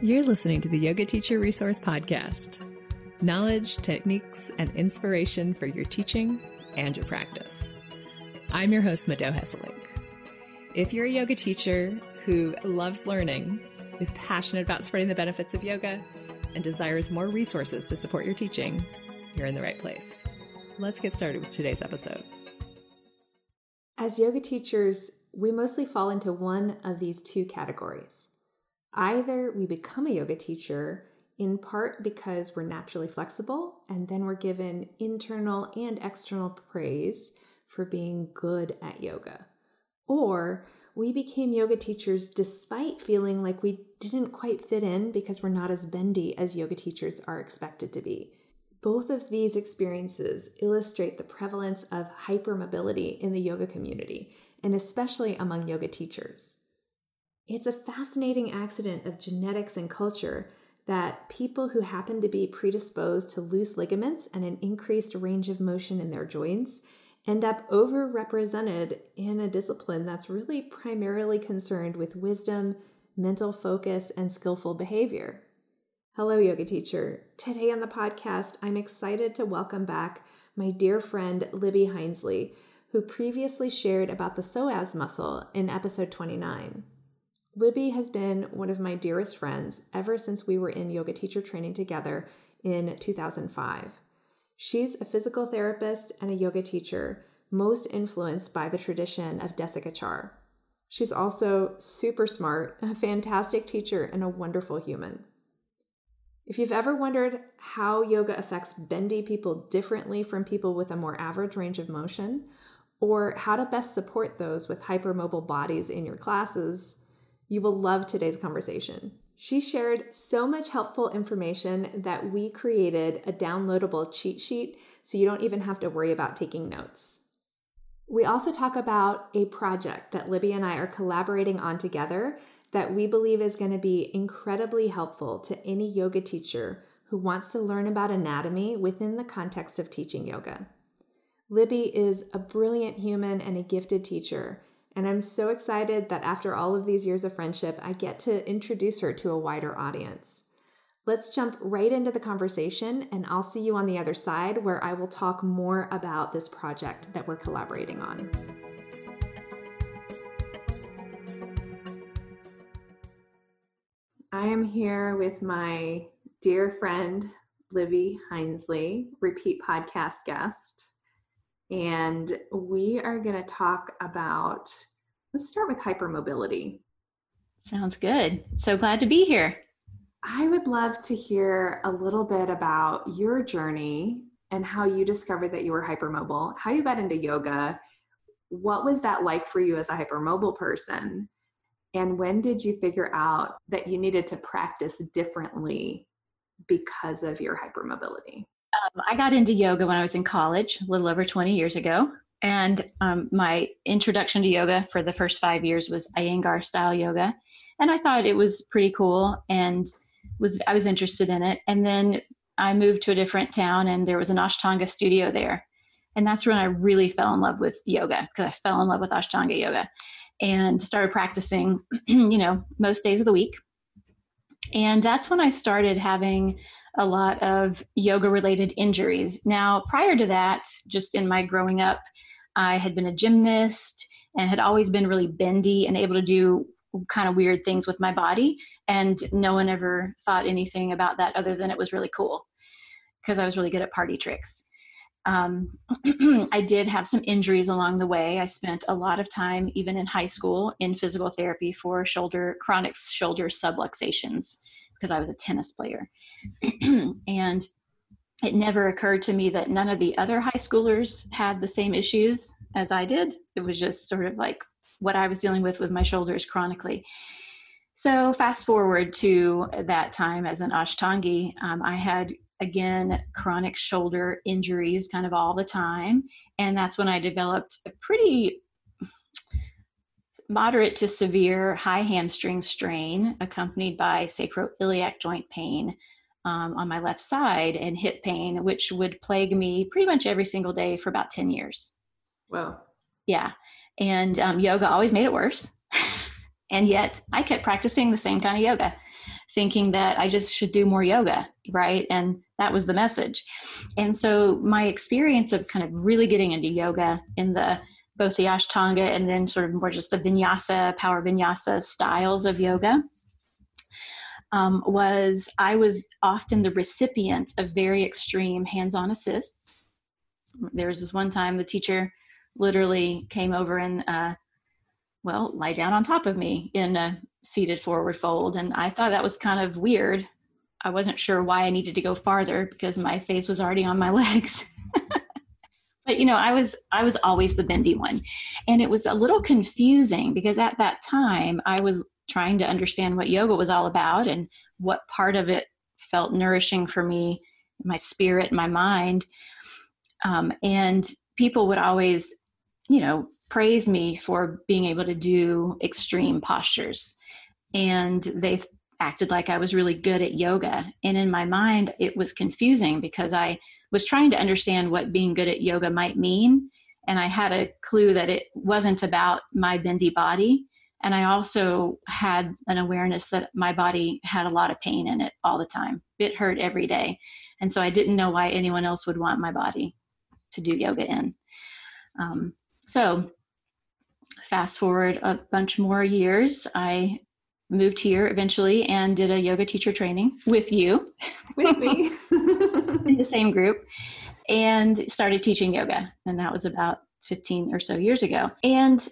You're listening to the Yoga Teacher Resource Podcast knowledge, techniques, and inspiration for your teaching and your practice. I'm your host, Mado Hesselink. If you're a yoga teacher who loves learning, is passionate about spreading the benefits of yoga, and desires more resources to support your teaching, you're in the right place. Let's get started with today's episode. As yoga teachers, we mostly fall into one of these two categories. Either we become a yoga teacher in part because we're naturally flexible and then we're given internal and external praise for being good at yoga. Or we became yoga teachers despite feeling like we didn't quite fit in because we're not as bendy as yoga teachers are expected to be. Both of these experiences illustrate the prevalence of hypermobility in the yoga community, and especially among yoga teachers. It's a fascinating accident of genetics and culture that people who happen to be predisposed to loose ligaments and an increased range of motion in their joints end up overrepresented in a discipline that's really primarily concerned with wisdom, mental focus, and skillful behavior. Hello, yoga teacher. Today on the podcast, I'm excited to welcome back my dear friend Libby Hinesley, who previously shared about the psoas muscle in episode 29. Libby has been one of my dearest friends ever since we were in yoga teacher training together in 2005. She's a physical therapist and a yoga teacher, most influenced by the tradition of Desikachar. She's also super smart, a fantastic teacher, and a wonderful human. If you've ever wondered how yoga affects bendy people differently from people with a more average range of motion, or how to best support those with hypermobile bodies in your classes, you will love today's conversation. She shared so much helpful information that we created a downloadable cheat sheet so you don't even have to worry about taking notes. We also talk about a project that Libby and I are collaborating on together that we believe is going to be incredibly helpful to any yoga teacher who wants to learn about anatomy within the context of teaching yoga. Libby is a brilliant human and a gifted teacher, and I'm so excited that after all of these years of friendship, I get to introduce her to a wider audience. Let's jump right into the conversation, and I'll see you on the other side where I will talk more about this project that we're collaborating on. I am here with my dear friend, Libby Hinesley, repeat podcast guest and we are going to talk about let's start with hypermobility. Sounds good. So glad to be here. I would love to hear a little bit about your journey and how you discovered that you were hypermobile, how you got into yoga. What was that like for you as a hypermobile person? And when did you figure out that you needed to practice differently because of your hypermobility? Um, I got into yoga when I was in college, a little over 20 years ago. And um, my introduction to yoga for the first five years was Iyengar style yoga. And I thought it was pretty cool and was I was interested in it. And then I moved to a different town and there was an Ashtanga studio there. And that's when I really fell in love with yoga because I fell in love with Ashtanga yoga and started practicing, you know, most days of the week. And that's when I started having a lot of yoga related injuries. Now, prior to that, just in my growing up, I had been a gymnast and had always been really bendy and able to do kind of weird things with my body. And no one ever thought anything about that other than it was really cool because I was really good at party tricks. Um, I did have some injuries along the way. I spent a lot of time, even in high school, in physical therapy for shoulder chronic shoulder subluxations because I was a tennis player. and it never occurred to me that none of the other high schoolers had the same issues as I did. It was just sort of like what I was dealing with with my shoulders chronically. So, fast forward to that time as an Ashtangi, um, I had again chronic shoulder injuries kind of all the time. And that's when I developed a pretty moderate to severe high hamstring strain accompanied by sacroiliac joint pain um, on my left side and hip pain, which would plague me pretty much every single day for about 10 years. Wow. Yeah. And um, yoga always made it worse. and yet I kept practicing the same kind of yoga, thinking that I just should do more yoga, right? And that was the message. And so my experience of kind of really getting into yoga in the both the Ashtanga and then sort of more just the vinyasa, power vinyasa styles of yoga um, was I was often the recipient of very extreme hands on assists. There was this one time the teacher literally came over and, uh, well, lie down on top of me in a seated forward fold. And I thought that was kind of weird. I wasn't sure why I needed to go farther because my face was already on my legs. But you know i was i was always the bendy one and it was a little confusing because at that time i was trying to understand what yoga was all about and what part of it felt nourishing for me, my spirit, my mind. Um, and people would always, you know, praise me for being able to do extreme postures. And they acted like I was really good at yoga. And in my mind, it was confusing because I was trying to understand what being good at yoga might mean. And I had a clue that it wasn't about my bendy body, and I also had an awareness that my body had a lot of pain in it all the time. It hurt every day. And so I didn't know why anyone else would want my body to do yoga in. Um, so, fast forward a bunch more years, I moved here eventually and did a yoga teacher training with you, with me, in the same group, and started teaching yoga. And that was about 15 or so years ago. And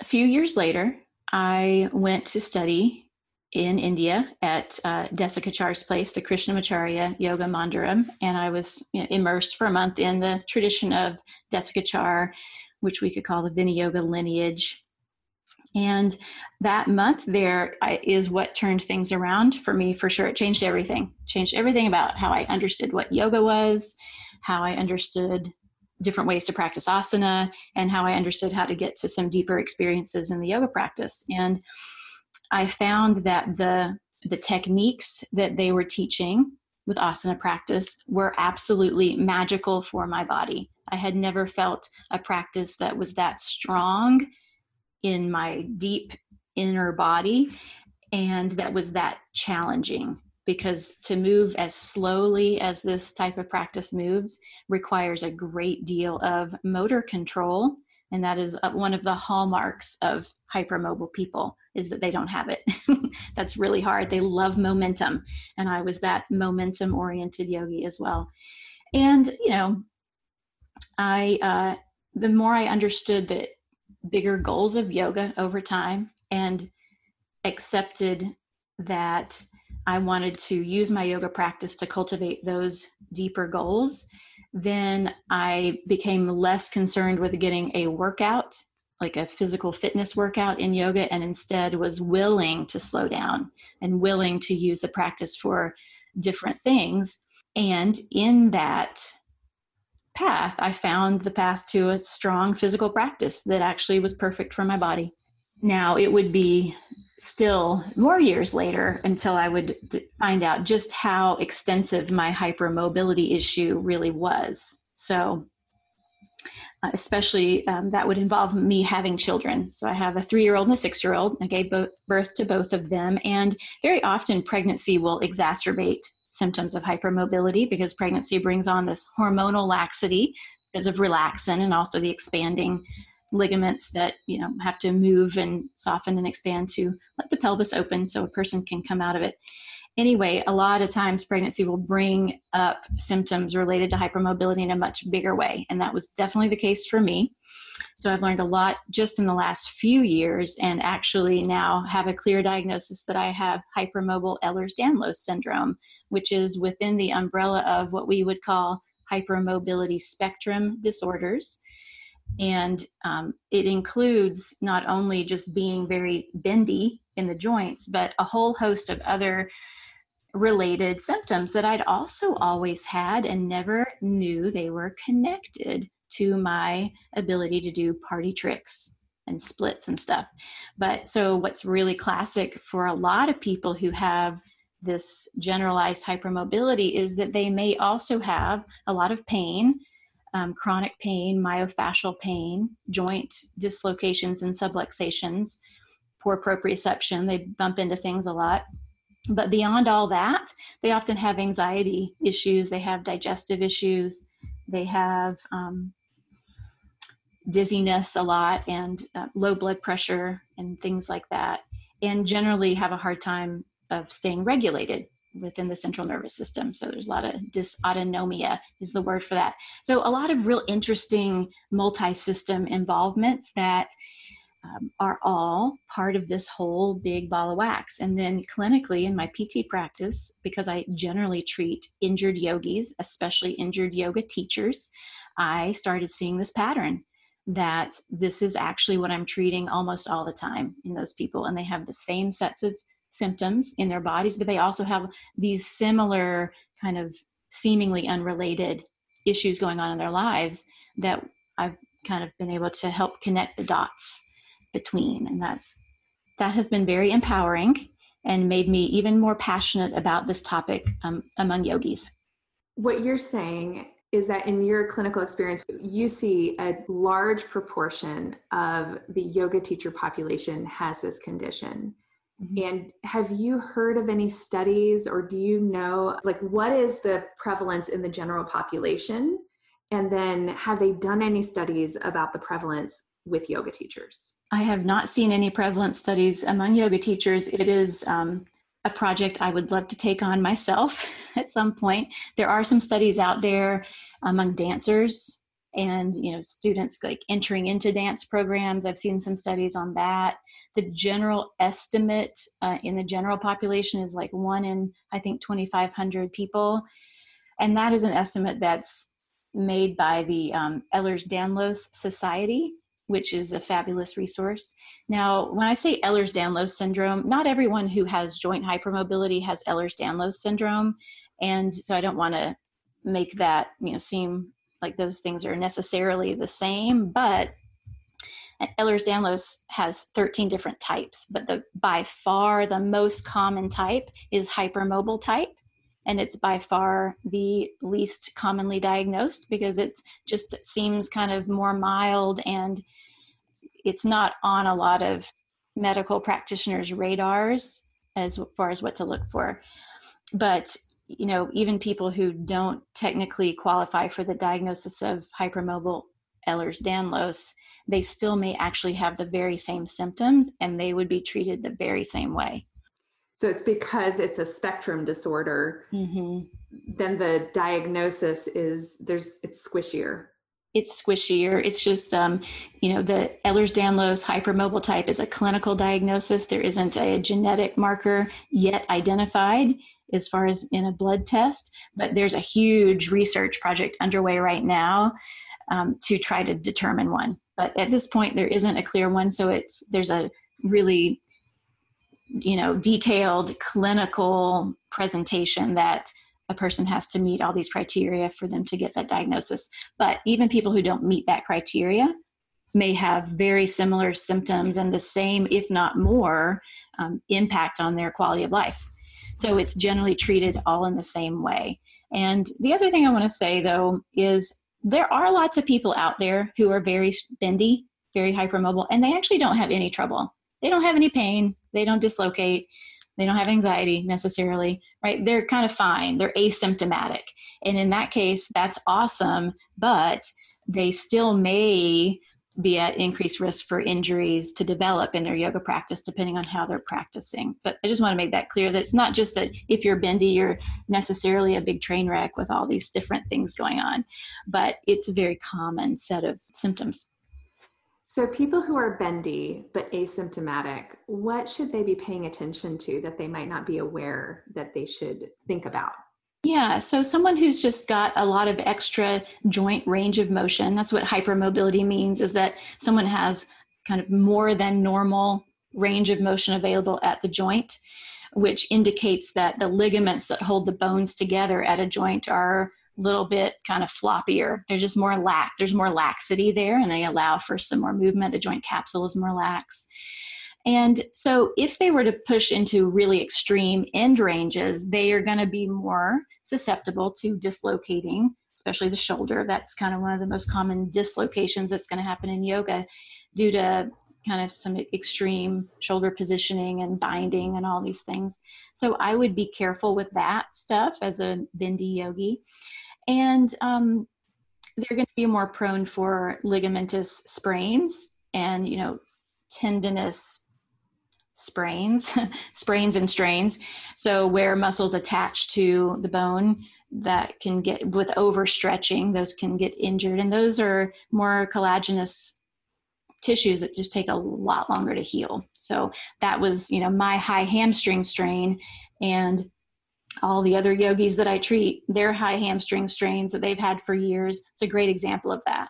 a few years later, I went to study in India at uh, Desikachar's place, the Krishnamacharya Yoga Mandiram, and I was you know, immersed for a month in the tradition of Desikachar, which we could call the Viniyoga lineage. And that month there is what turned things around for me for sure. It changed everything, changed everything about how I understood what yoga was, how I understood different ways to practice asana and how I understood how to get to some deeper experiences in the yoga practice. And I found that the the techniques that they were teaching with asana practice were absolutely magical for my body. I had never felt a practice that was that strong in my deep inner body. And that was that challenging because to move as slowly as this type of practice moves requires a great deal of motor control. And that is uh, one of the hallmarks of hypermobile people is that they don't have it. That's really hard. They love momentum. And i was that momentum oriented yogi as well. And you know i uh, the more i understood the bigger goals of yoga over time and accepted that I wanted to use my yoga practice to cultivate those deeper goals, then I became less concerned with getting a workout, like a physical fitness workout in yoga, and instead was willing to slow down and willing to use the practice for different things. And in that path, I found the path to a strong physical practice that actually was perfect for my body. Now, it would be still more years later until I would d- find out just how extensive my hypermobility issue really was. So, uh, especially um, that would involve me having children. So, I have a three year old and a six year old. I gave both, birth to both of them, and very often pregnancy will exacerbate symptoms of hypermobility because pregnancy brings on this hormonal laxity because of relaxin and also the expanding ligaments that you know have to move and soften and expand to let the pelvis open so a person can come out of it. Anyway a lot of times pregnancy will bring up symptoms related to hypermobility in a much bigger way and that was definitely the case for me so i've learned a lot just in the last few years and actually now have a clear diagnosis that i have hypermobile ehlers-danlos syndrome which is within the umbrella of what we would call hypermobility spectrum disorders. And um, it includes not only just being very bendy in the joints, but a whole host of other related symptoms that I'd also always had and never knew they were connected to my ability to do party tricks and splits and stuff. But so, what's really classic for a lot of people who have this generalized hypermobility is that they may also have a lot of pain um, chronic pain, myofascial pain, joint dislocations and subluxations, poor proprioception. They bump into things a lot. But beyond all that, they often have anxiety issues, they have digestive issues, they have um, dizziness a lot, and uh, low blood pressure, and things like that, and generally have a hard time of staying regulated within the central nervous system. So there's a lot of dysautonomia is the word for that. So a lot of real interesting multi-system involvements that um, are all part of this whole big ball of wax. And then clinically in my PT practice, because I generally treat injured yogis, especially injured yoga teachers, I started seeing this pattern that this is actually what I'm treating almost all the time in those people. And they have the same sets of symptoms in their bodies, but they also have these similar kind of seemingly unrelated issues going on in their lives that I've kind of been able to help connect the dots between and that that has been very empowering and made me even more passionate about this topic um, among yogis what you're saying is that in your clinical experience you see a large proportion of the yoga teacher population has this condition mm-hmm. and have you heard of any studies or do you know like what is the prevalence in the general population and then have they done any studies about the prevalence with yoga teachers I have not seen any prevalence studies among yoga teachers. It is um, a project I would love to take on myself at some point. There are some studies out there among dancers and you know students like entering into dance programs. I've seen some studies on that. The general estimate uh, in the general population is like one in i think 2500 people. And that is an estimate that's made by the um, ehlers-danlos society which is a fabulous resource. Now, when I say Ehlers Danlos syndrome, not everyone who has joint hypermobility has Ehlers Danlos syndrome. And so I don't want to make that, you know, seem like those things are necessarily the same, but Ehlers Danlos has 13 different types, but the by far the most common type is hypermobile type and it's by far the least commonly diagnosed because it just seems kind of more mild and it's not on a lot of medical practitioners radars as far as what to look for. But you know even people who don't technically qualify for the diagnosis of hypermobile ehlers-danlos they still may actually have the very same symptoms and they would be treated the very same way so it's because it's a spectrum disorder. Mm-hmm. Then the diagnosis is there's it's squishier. It's squishier. It's just, um, you know, the Ehlers-Danlos hypermobile type is a clinical diagnosis. There isn't a genetic marker yet identified as far as in a blood test, but there's a huge research project underway right now um, to try to determine one. But at this point, there isn't a clear one. So it's there's a really you know detailed clinical presentation that a person has to meet all these criteria for them to get that diagnosis. But even people who don't meet that criteria may have very similar symptoms and the same if not more um, impact on their quality of life. So it's generally treated all in the same way. And the other thing i want to say though is there are lots of people out there who are very bendy very hypermobile and they actually don't have any trouble. They don't have any pain they don't dislocate. They don't have anxiety necessarily right? They're kind of fine. They're asymptomatic. And in that case that's awesome but they still may be at increased risk for injuries to develop in their yoga practice depending on how they're practicing. But i just want to make that clear that it's not just that if you're bendy you're necessarily a big train wreck with all these different things going on but it's a very common set of symptoms so, people who are bendy but asymptomatic, what should they be paying attention to that they might not be aware that they should think about? Yeah, so someone who's just got a lot of extra joint range of motion, that's what hypermobility means, is that someone has kind of more than normal range of motion available at the joint, which indicates that the ligaments that hold the bones together at a joint are little bit kind of floppier. They're just more lax. There's more laxity there, and they allow for some more movement. The joint capsule is more lax. And so, if they were to push into really extreme end ranges, they are going to be more susceptible to dislocating, especially the shoulder. That's kind of one of the most common dislocations that's going to happen in yoga due to kind of some extreme shoulder positioning and binding and all these things. So I would be careful with that stuff as a bendy yogi. And um, they're going to be more prone for ligamentous sprains and, you know, tendinous sprains, sprains and strains. So where muscles attach to the bone that can get with overstretching, those can get injured. And those are more collagenous tissues that just take a lot longer to heal. So that was, you know, my high hamstring strain and all the other yogis that I treat, their high hamstring strains that they've had for years. It's a great example of that.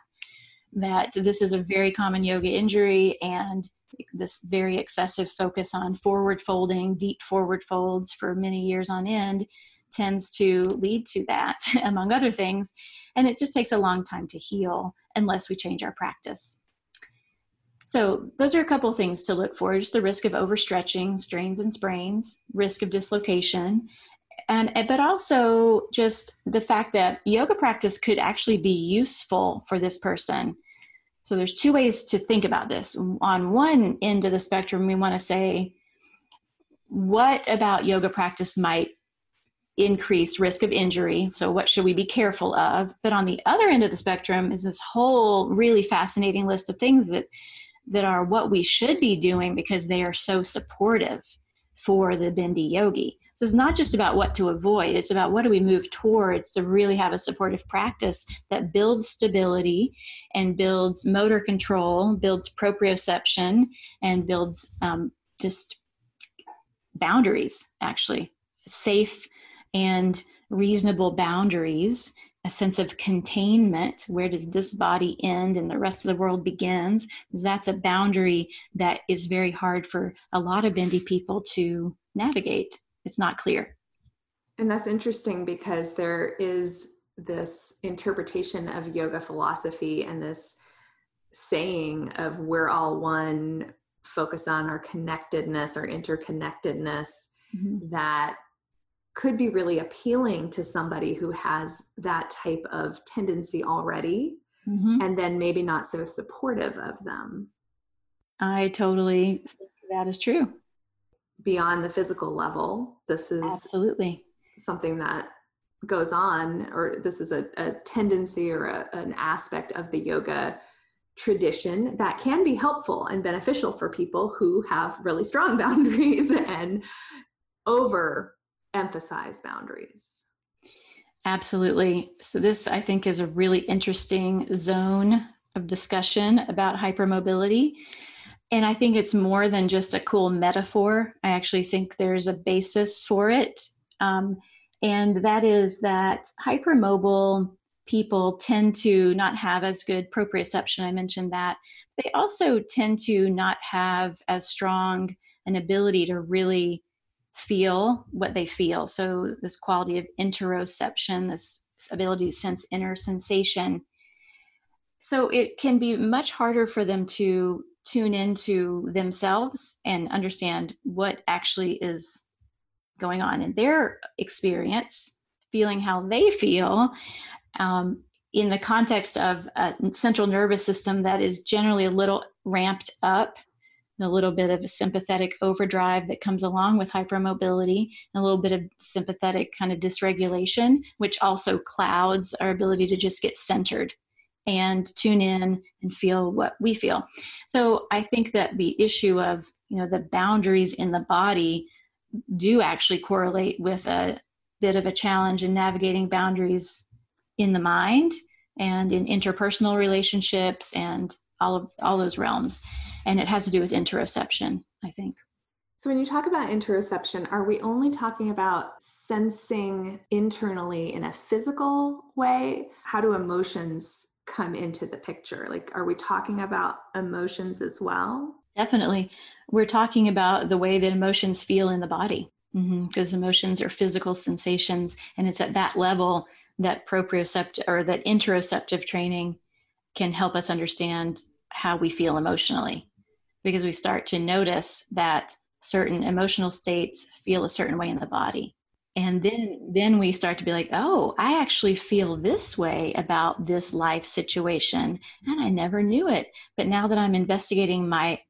That this is a very common yoga injury and this very excessive focus on forward folding, deep forward folds for many years on end tends to lead to that, among other things. And it just takes a long time to heal unless we change our practice. So, those are a couple things to look for just the risk of overstretching, strains and sprains, risk of dislocation, and eh, but also just the fact that yoga practice could actually be useful for this person. So there's two ways to think about this. On one end of the spectrum we want to say what about yoga practice might increase risk of injury? So what should we be careful of? But on the other end of the spectrum is this whole really fascinating list of things that that are what we should be doing because they are so supportive for the bendy yogi so it's not just about what to avoid, it's about what do we move towards to really have a supportive practice that builds stability and builds motor control, builds proprioception, and builds um, just boundaries, actually, safe and reasonable boundaries a sense of containment. Where does this body end and the rest of the world begins? That's a boundary that is very hard for a lot of bendy people to navigate it's not clear. And that's interesting because there is this interpretation of yoga philosophy and this saying of we're all one, focus on our connectedness, our interconnectedness, mm-hmm. that could be really appealing to somebody who has that type of tendency already mm-hmm. and then maybe not so supportive of them. I totally think that is true beyond the physical level. This is absolutely something that goes on, or this is a, a tendency or a, an aspect of the yoga tradition that can be helpful and beneficial for people who have really strong boundaries and over emphasize boundaries. Absolutely. So, this I think is a really interesting zone of discussion about hypermobility and I think it's more than just a cool metaphor. I actually think there's a basis for it. Um, and that is that hypermobile people tend to not have as good proprioception. I mentioned that. They also tend to not have as strong an ability to really feel what they feel. So, this quality of interoception, this ability to sense inner sensation. So, it can be much harder for them to tune into themselves and understand what actually is going on in their experience, feeling how they feel um, in the context of a central nervous system that is generally a little ramped up. A little bit of a sympathetic overdrive that comes along with hypermobility, a little bit of sympathetic kind of dysregulation, which also clouds our ability to just get centered and tune in and feel what we feel. So I think that the issue of, you know, the boundaries in the body do actually correlate with a bit of a challenge in navigating boundaries in the mind and in interpersonal relationships and all of all those realms. And it has to do with interoception, I think. So, when you talk about interoception, are we only talking about sensing internally in a physical way? How do emotions come into the picture? Like, are we talking about emotions as well? Definitely. We're talking about the way that emotions feel in the body because mm-hmm. emotions are physical sensations. And it's at that level that proprioceptive or that interoceptive training can help us understand how we feel emotionally because we start to notice that certain emotional states feel a certain way in the body and then then we start to be like oh i actually feel this way about this life situation and i never knew it but now that i'm investigating my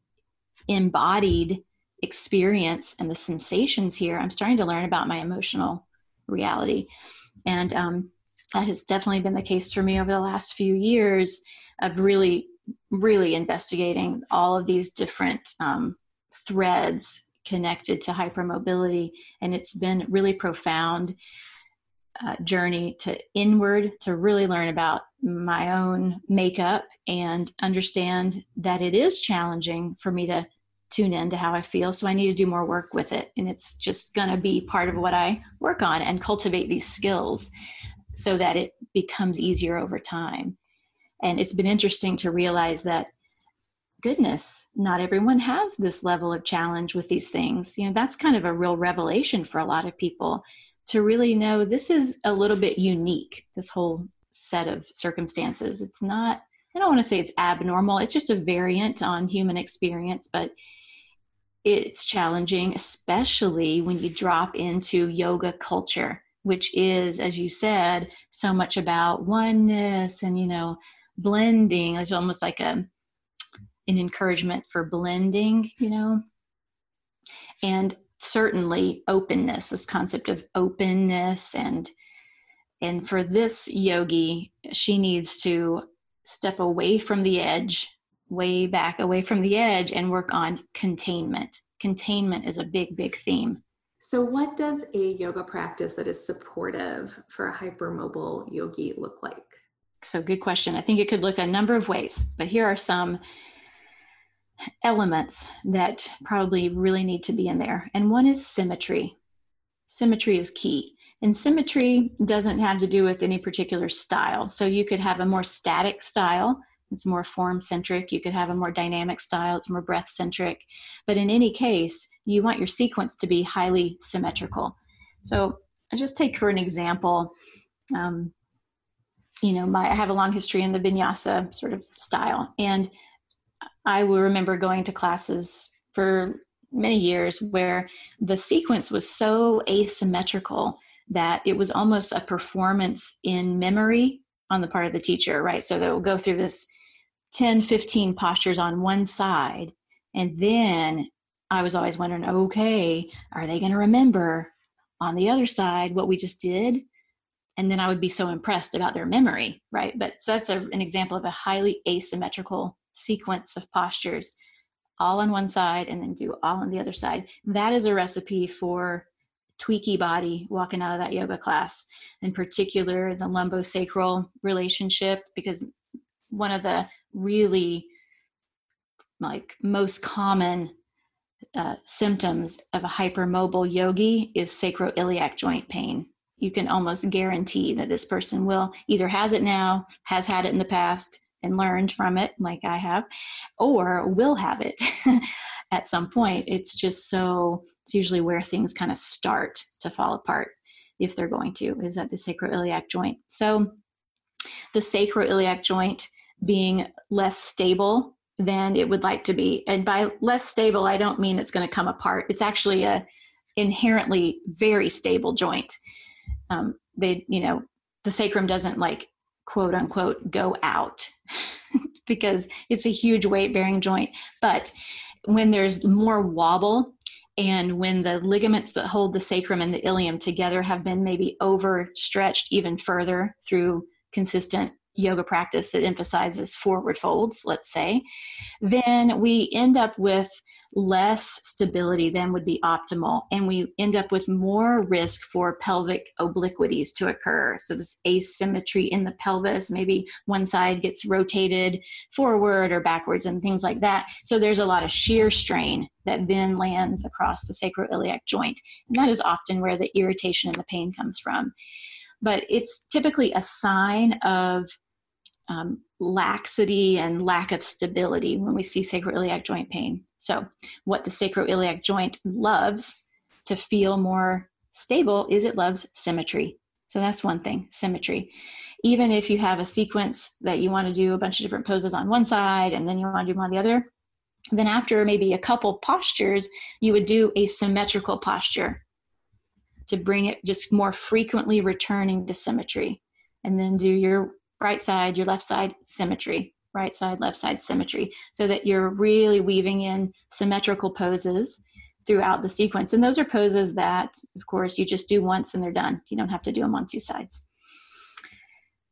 embodied experience and the sensations here, I'm starting to learn about my emotional reality. And um, that has definitely been the case for me over the last few years of really, really investigating all of these different um, threads connected to hypermobility. And it's been really profound uh, journey to inward to really learn about my own makeup and understand that it is challenging for me to tune in to how I feel. So I need to do more work with it. And it's just going to be part of what I work on and cultivate these skills so that it becomes easier over time. And it's been interesting to realize that goodness, not everyone has this level of challenge with these things. You know, that's kind of a real revelation for a lot of people to really know this is a little bit unique, this whole set of circumstances. It's not, I don't want to say it's abnormal, it's just a variant on human experience, but it's challenging, especially when you drop into yoga culture, which is, as you said, so much about oneness and, you know, blending. It's almost like a, an encouragement for blending, you know. And certainly openness, this concept of openness and and for this yogi, she needs to step away from the edge, way back away from the edge and work on containment. Containment is a big, big theme. So, what does a yoga practice that is supportive for a hypermobile yogi look like? So, good question. I think it could look a number of ways, but here are some elements that probably really need to be in there. And one is symmetry. Symmetry is key. And symmetry doesn't have to do with any particular style. So you could have a more static style, it's more form centric. You could have a more dynamic style, it's more breath centric. But in any case, you want your sequence to be highly symmetrical. So I just take for an example, um, you know, my I have a long history in the vinyasa sort of style, and I will remember going to classes for many years where the sequence was so asymmetrical that it was almost a performance in memory on the part of the teacher, right? So they'll go through this 10, 15 postures on one side. And then I was always wondering, okay, are they going to remember on the other side what we just did? And then I would be so impressed about their memory, right? But so that's a, an example of a highly asymmetrical sequence of postures, all on one side and then do all on the other side. That is a recipe for tweaky body walking out of that yoga class, in particular the lumbosacral relationship, because one of the really like most common uh, symptoms of a hypermobile yogi is sacroiliac joint pain. You can almost guarantee that this person will either has it now, has had it in the past, and learned from it, like I have, or will have it at some point. It's just so, it's usually where things kind of start to fall apart if they're going to, is at the sacroiliac joint. So the sacroiliac joint being less stable than it would like to be. And by less stable, I don't mean it's going to come apart. It's actually a inherently very stable joint. Um, they, you know, the sacrum doesn't like quote unquote go out because it's a huge weight bearing joint. But when there's more wobble and when the ligaments that hold the sacrum and the ilium together have been maybe overstretched even further through consistent yoga practice that emphasizes forward folds, let's say, then we end up with less stability than would be optimal. And we end up with more risk for pelvic obliquities to occur. So, this asymmetry in the pelvis, maybe one side gets rotated forward or backwards and things like that. So, there's a lot of shear strain that then lands across the sacroiliac joint. And that is often where the irritation and the pain comes from. But it's typically a sign of um, laxity and lack of stability when we see sacroiliac joint pain. So, what the sacroiliac joint loves to feel more stable is it loves symmetry. So, that's one thing symmetry. Even if you have a sequence that you want to do a bunch of different poses on one side and then you want to do them on the other, then after maybe a couple postures, you would do a symmetrical posture to bring it just more frequently returning to symmetry. And then do your right side, your left side, symmetry. right side, left side symmetry, so that you're really weaving in symmetrical poses throughout the sequence. And those are poses that, of course, you just do once and they're done. You don't have to do them on two sides.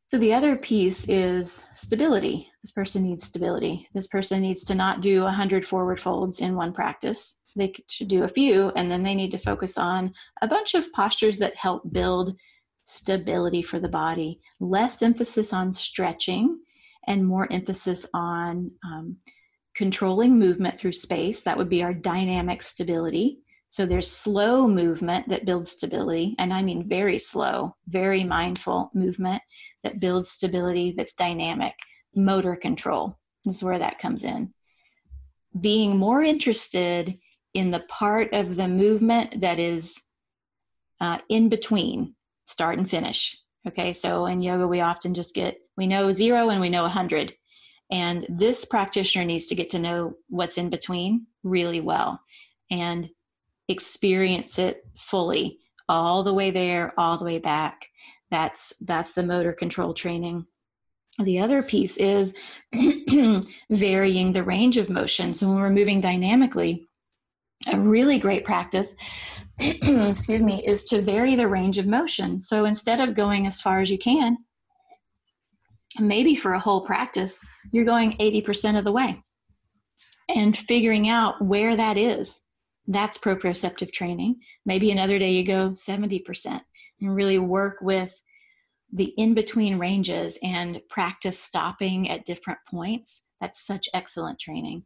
So the other piece is stability. This person needs stability. This person needs to not do 100 forward folds in one practice. They should do a few, and then they need to focus on a bunch of postures that help build stability for the body. Less emphasis on stretching and more emphasis on um, controlling movement through space. That would be our dynamic stability. So there's slow movement that builds stability, and I mean very slow, very mindful movement that builds stability that's dynamic. Motor control is where that comes in. Being more interested in the part of the movement that is uh, in between start and finish. Okay, so in yoga, we often just get, we know zero and we know 100. And this practitioner needs to get to know what's in between really well. And experience it fully all the way there all the way back that's that's the motor control training the other piece is varying the range of motion so when we're moving dynamically a really great practice excuse me is to vary the range of motion so instead of going as far as you can maybe for a whole practice you're going 80% of the way and figuring out where that is that's proprioceptive training. Maybe another day you go 70% and really work with the in between ranges and practice stopping at different points. That's such excellent training.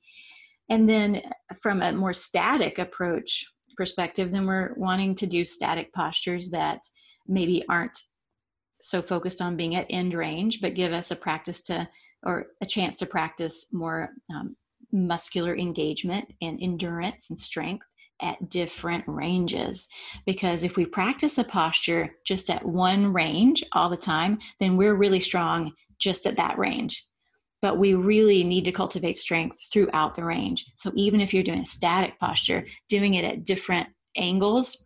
And then from a more static approach perspective, then we're wanting to do static postures that maybe aren't so focused on being at end range, but give us a practice to or a chance to practice more um, muscular engagement and endurance and strength at different ranges. Because if we practice a posture just at one range all the time, then we're really strong just at that range. But we really need to cultivate strength throughout the range. So even if you're doing a static posture, doing it at different angles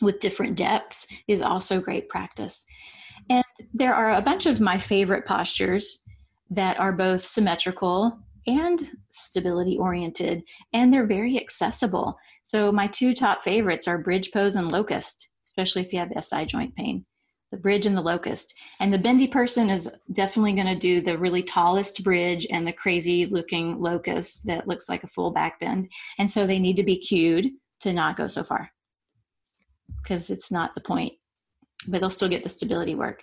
with different depths is also great practice. And there are a bunch of my favorite postures that are both symmetrical and stability oriented, and they're very accessible. So, my two top favorites are bridge pose and locust, especially if you have SI joint pain. The bridge and the locust. And the bendy person is definitely going to do the really tallest bridge and the crazy looking locust that looks like a full back bend. And so they need to be cued to not go so far because it's not the point, but they'll still get the stability work.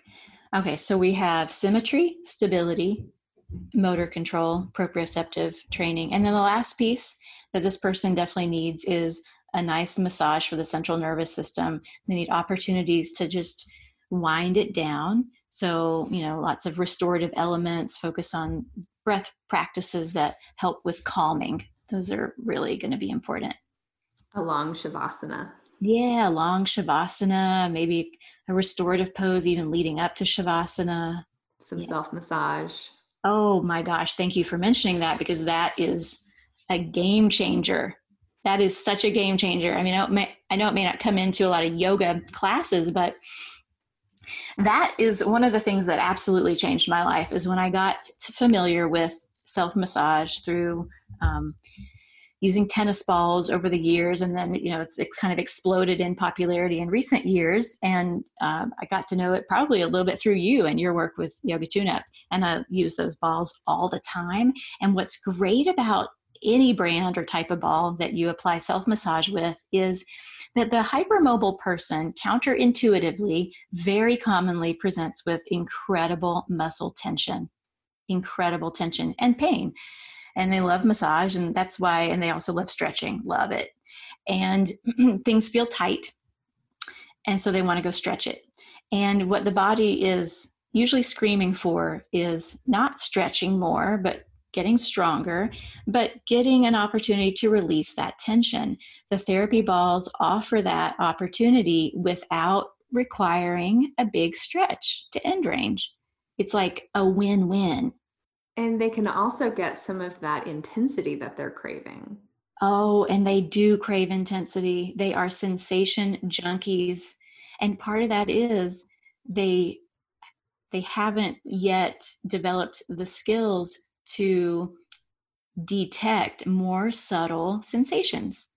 Okay, so we have symmetry, stability, motor control, proprioceptive training. And then the last piece that this person definitely needs is a nice massage for the central nervous system. They need opportunities to just wind it down. So, you know, lots of restorative elements, focus on breath practices that help with calming. Those are really going to be important. A long Shavasana. Yeah, long Shavasana, maybe a restorative pose even leading up to Shavasana. Some yeah. self massage. Oh my gosh, thank you for mentioning that because that is a game changer. That is such a game changer. I mean, I, may, I know it may not come into a lot of yoga classes, but that is one of the things that absolutely changed my life is when I got familiar with self massage through um, using tennis balls over the years and then you know it's, it's kind of exploded in popularity in recent years and um, i got to know it probably a little bit through you and your work with yoga tune up and i use those balls all the time and what's great about any brand or type of ball that you apply self massage with is that the hypermobile person counterintuitively very commonly presents with incredible muscle tension incredible tension and pain. And they love massage and that's why and they also love stretching love it. And things feel tight and so they want to go stretch it. And what the body is usually screaming for is not stretching more but getting stronger but getting an opportunity to release that tension the therapy balls offer that opportunity without requiring a big stretch to end range it's like a win-win and they can also get some of that intensity that they're craving. Oh, and they do crave intensity. They are sensation junkies. And part of that is they they haven't yet developed the skills to detect more subtle sensations.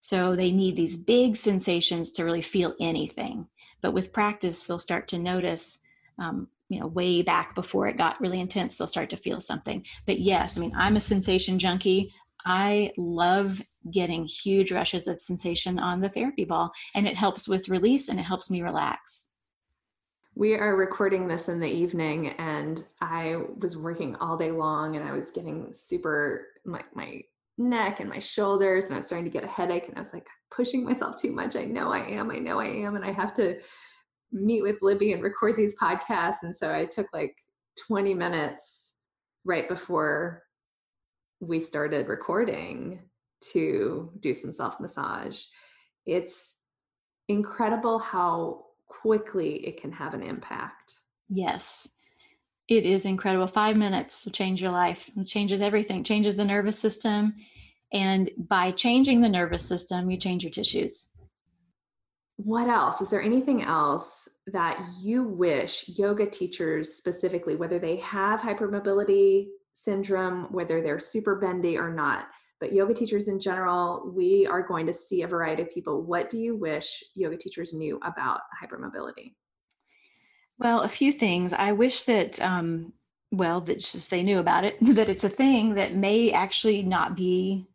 So they need these big sensations to really feel anything. But with practice, they'll start to notice, um, you know, way back before it got really intense, they'll start to feel something. But yes, I mean, I'm a sensation junkie. I love getting huge rushes of sensation on the therapy ball, and it helps with release and it helps me relax. We are recording this in the evening, and I was working all day long, and I was getting super like my neck and my shoulders, and I was starting to get a headache, and I was like pushing myself too much. I know I am, I know I am, and I have to meet with Libby and record these podcasts. And so I took like 20 minutes right before we started recording to do some self massage. It's incredible how quickly it can have an impact. Yes. It is incredible. Five minutes will change your life. It changes everything, changes the nervous system. And by changing the nervous system, you change your tissues. What else? Is there anything else that you wish yoga teachers specifically, whether they have hypermobility syndrome, whether they're super bendy or not, but yoga teachers in general, we are going to see a variety of people. What do you wish yoga teachers knew about hypermobility? Well, a few things. I wish that, um, well, that just they knew about it, that it's a thing that may actually not be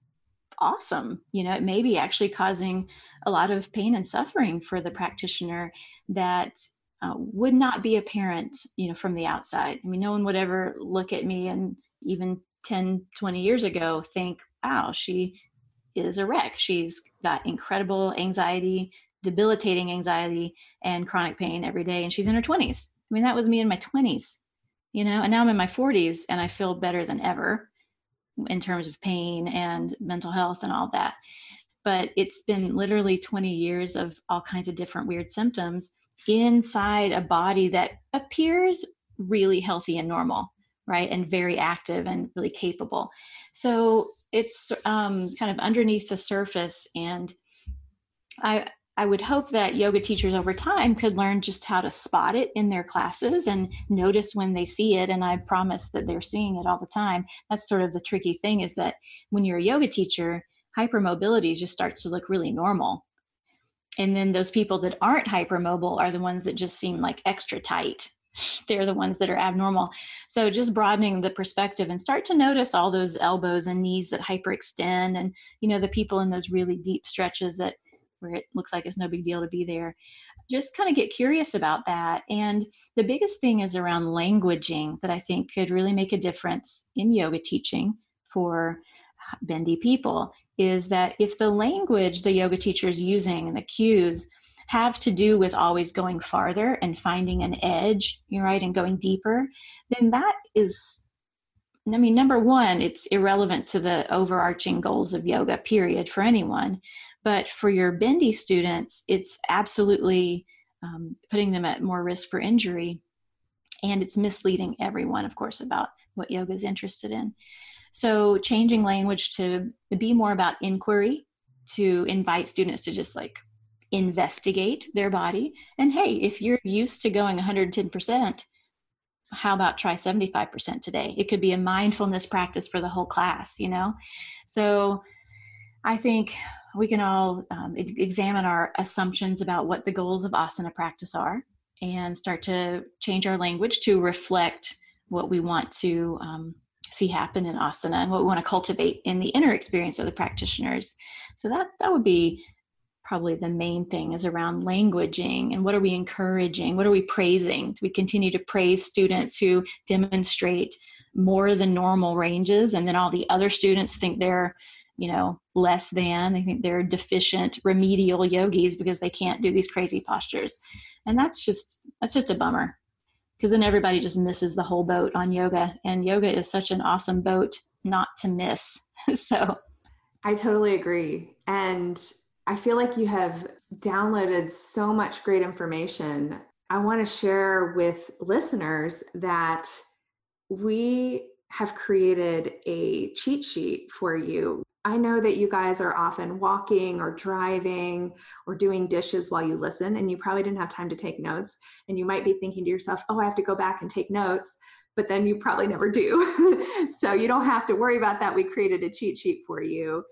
awesome. You know, it may be actually causing a lot of pain and suffering for the practitioner that uh, would not be apparent, you know, from the outside. I mean, no one would ever look at me and even 10, 20 years ago think, wow, she is a wreck. She's got incredible anxiety, debilitating anxiety, and chronic pain every day. And she's in her 20s. I mean, that was me in my 20s, you know, and now I'm in my 40s and I feel better than ever in terms of pain and mental health and all that. But it's been literally 20 years of all kinds of different weird symptoms inside a body that appears really healthy and normal right and very active and really capable so it's um, kind of underneath the surface and i i would hope that yoga teachers over time could learn just how to spot it in their classes and notice when they see it and i promise that they're seeing it all the time. That's sort of the tricky thing is that when you're a yoga teacher hypermobility just starts to look really normal. And then those people that aren't hypermobile are the ones that just seem like extra tight they're the ones that are abnormal. So just broadening the perspective and start to notice all those elbows and knees that hyperextend and you know the people in those really deep stretches that where it looks like it's no big deal to be there. Just kind of get curious about that. And the biggest thing is around languaging that I think could really make a difference in yoga teaching for bendy people is that if the language the yoga teacher is using and the cues have to do with always going farther and finding an edge, you're right, and going deeper, then that is, I mean, number one, it's irrelevant to the overarching goals of yoga, period, for anyone. But for your bendy students, it's absolutely um, putting them at more risk for injury. And it's misleading everyone, of course, about what yoga is interested in. So, changing language to be more about inquiry, to invite students to just like investigate their body. And hey, if you're used to going 110%, how about try 75% today? It could be a mindfulness practice for the whole class, you know? So I think we can all um, examine our assumptions about what the goals of asana practice are and start to change our language to reflect what we want to um, see happen in asana and what we want to cultivate in the inner experience of the practitioners. So that that would be probably the main thing is around languaging and what are we encouraging? What are we praising? Do we continue to praise students who demonstrate more than normal ranges and then all the other students think they're you know less than. They think they're deficient remedial yogis because they can't do these crazy postures. And that's just that's just a bummer because then everybody just misses the whole boat on yoga and yoga is such an awesome boat not to miss. So i totally agree. And I feel like you have downloaded so much great information. I want to share with listeners that we have created a cheat sheet for you. I know that you guys are often walking or driving or doing dishes while you listen, and you probably didn't have time to take notes. And you might be thinking to yourself, oh, I have to go back and take notes. but then you probably never do. so you don't have to worry about that. We created a cheat sheet for you,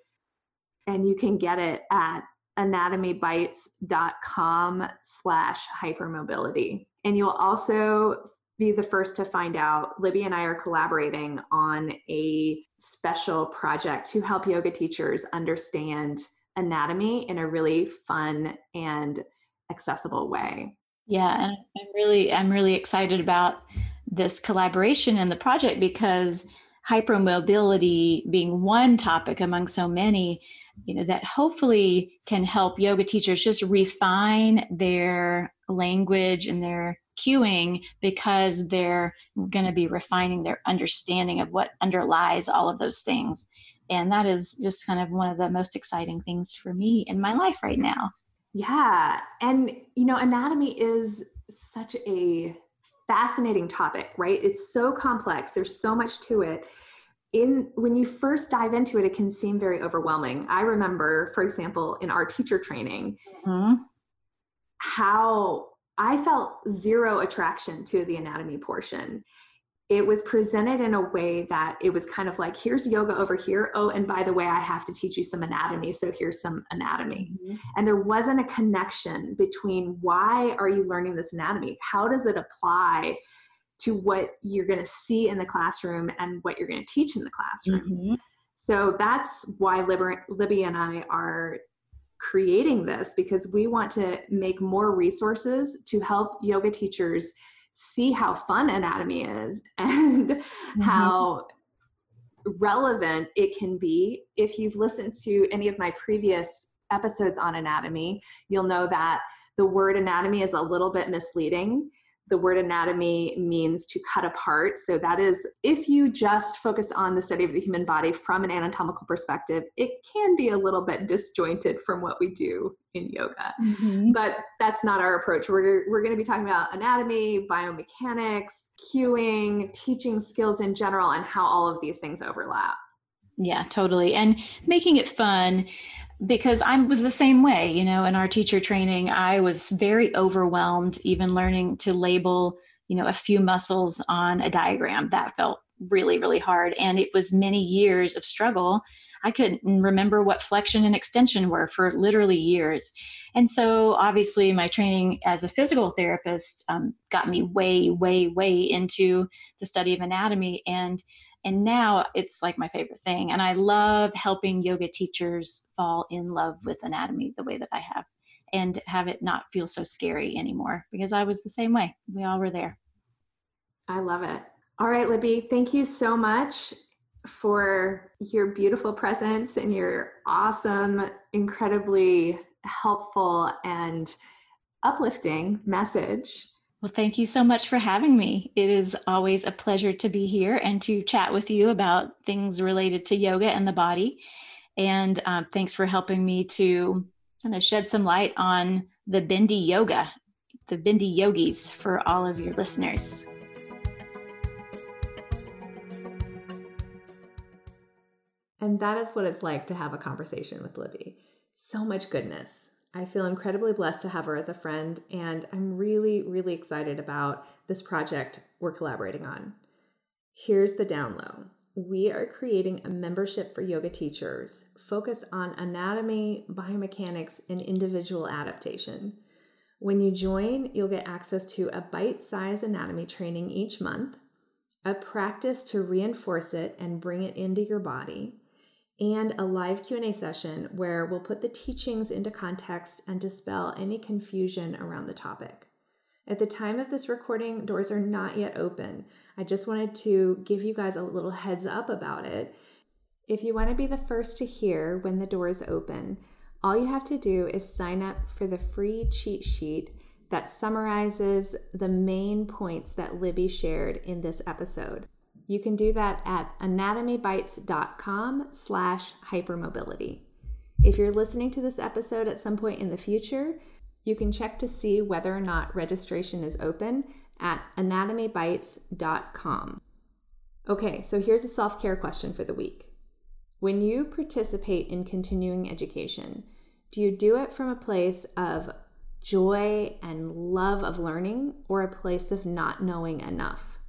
and you can get it at anatomybites.com slash hypermobility. And you'll also be the first to find out. Libby and I are collaborating on a special project to help yoga teachers understand anatomy in a really fun and accessible way. Yeah, and I'm really I'm really excited about this collaboration and the project because hypermobility being one topic among so many you know that hopefully can help yoga teachers just refine their language and their cueing because they're going to be refining their understanding of what underlies all of those things. And that is just kind of one of the most exciting things for me in my life right now. Yeah. And you know anatomy is such a fascinating topic right? It's so complex. There's so much to it. In when you first dive into it it can seem very overwhelming. I remember for example in our teacher training mm-hmm. how i felt zero attraction to the anatomy portion it was presented in a way that it was kind of like here's yoga over here oh and by the way i have to teach you some anatomy so here's some anatomy mm-hmm. and there wasn't a connection between why are you learning this anatomy how does it apply to what you're going to see in the classroom and what you're going to teach in the classroom mm-hmm. so that's why libby and i are creating this because we want to make more resources to help yoga teachers see how fun anatomy is and mm-hmm. how relevant it can be. If you've listened to any of my previous episodes on anatomy, you'll know that the word anatomy is a little bit misleading the word anatomy means to cut apart. So, that is, if you just focus on the study of the human body from an anatomical perspective, it can be a little bit disjointed from what we do in yoga. Mm-hmm. But that's not our approach. We're, we're going to be talking about anatomy, biomechanics, cueing, teaching skills in general, and how all of these things overlap. Yeah, totally. And making it fun because I was the same way, you know, in our teacher training, I was very overwhelmed even learning to label, you know, a few muscles on a diagram. That felt really, really hard. And it was many years of struggle. I couldn't remember what flexion and extension were for literally years. And so, obviously, my training as a physical therapist um, got me way, way, way into the study of anatomy. And and now it's like my favorite thing. And I love helping yoga teachers fall in love with anatomy the way that I have and have it not feel so scary anymore because I was the same way. We all were there. I love it. All right, Libby, thank you so much for your beautiful presence and your awesome, incredibly helpful and uplifting message. Well, thank you so much for having me. It is always a pleasure to be here and to chat with you about things related to yoga and the body. And um, thanks for helping me to kind of shed some light on the bendy yoga, the bendy yogis for all of your listeners. And that is what it's like to have a conversation with Libby. So much goodness, I feel incredibly blessed to have her as a friend, and I'm really, really excited about this project we're collaborating on. Here's the down low we are creating a membership for yoga teachers focused on anatomy, biomechanics, and individual adaptation. When you join, you'll get access to a bite sized anatomy training each month, a practice to reinforce it and bring it into your body and a live Q&A session where we'll put the teachings into context and dispel any confusion around the topic. At the time of this recording, doors are not yet open. I just wanted to give you guys a little heads up about it. If you want to be the first to hear when the doors open, all you have to do is sign up for the free cheat sheet that summarizes the main points that Libby shared in this episode. You can do that at anatomybites.com slash hypermobility. If you're listening to this episode at some point in the future, you can check to see whether or not registration is open at anatomybites.com. Okay, so here's a self care question for the week. When you participate in continuing education, do you do it from a place of joy and love of learning or a place of not knowing enough?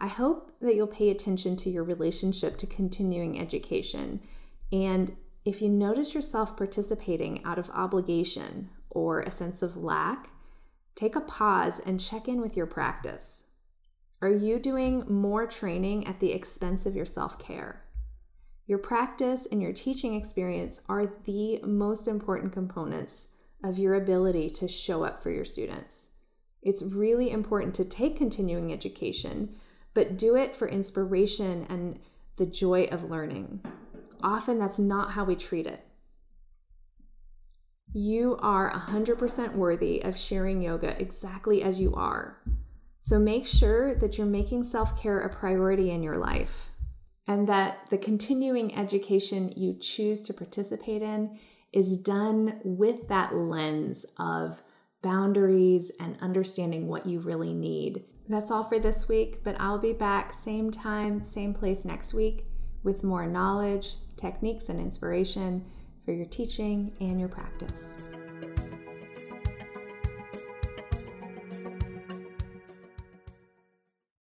I hope that you'll pay attention to your relationship to continuing education. And if you notice yourself participating out of obligation or a sense of lack, take a pause and check in with your practice. Are you doing more training at the expense of your self care? Your practice and your teaching experience are the most important components of your ability to show up for your students. It's really important to take continuing education but do it for inspiration and the joy of learning. Often that's not how we treat it. You are 100% worthy of sharing yoga exactly as you are. So make sure that you're making self care a priority in your life and that the continuing education you choose to participate in is done with that lens of boundaries and understanding what you really need that's all for this week, but I'll be back same time, same place next week with more knowledge, techniques, and inspiration for your teaching and your practice.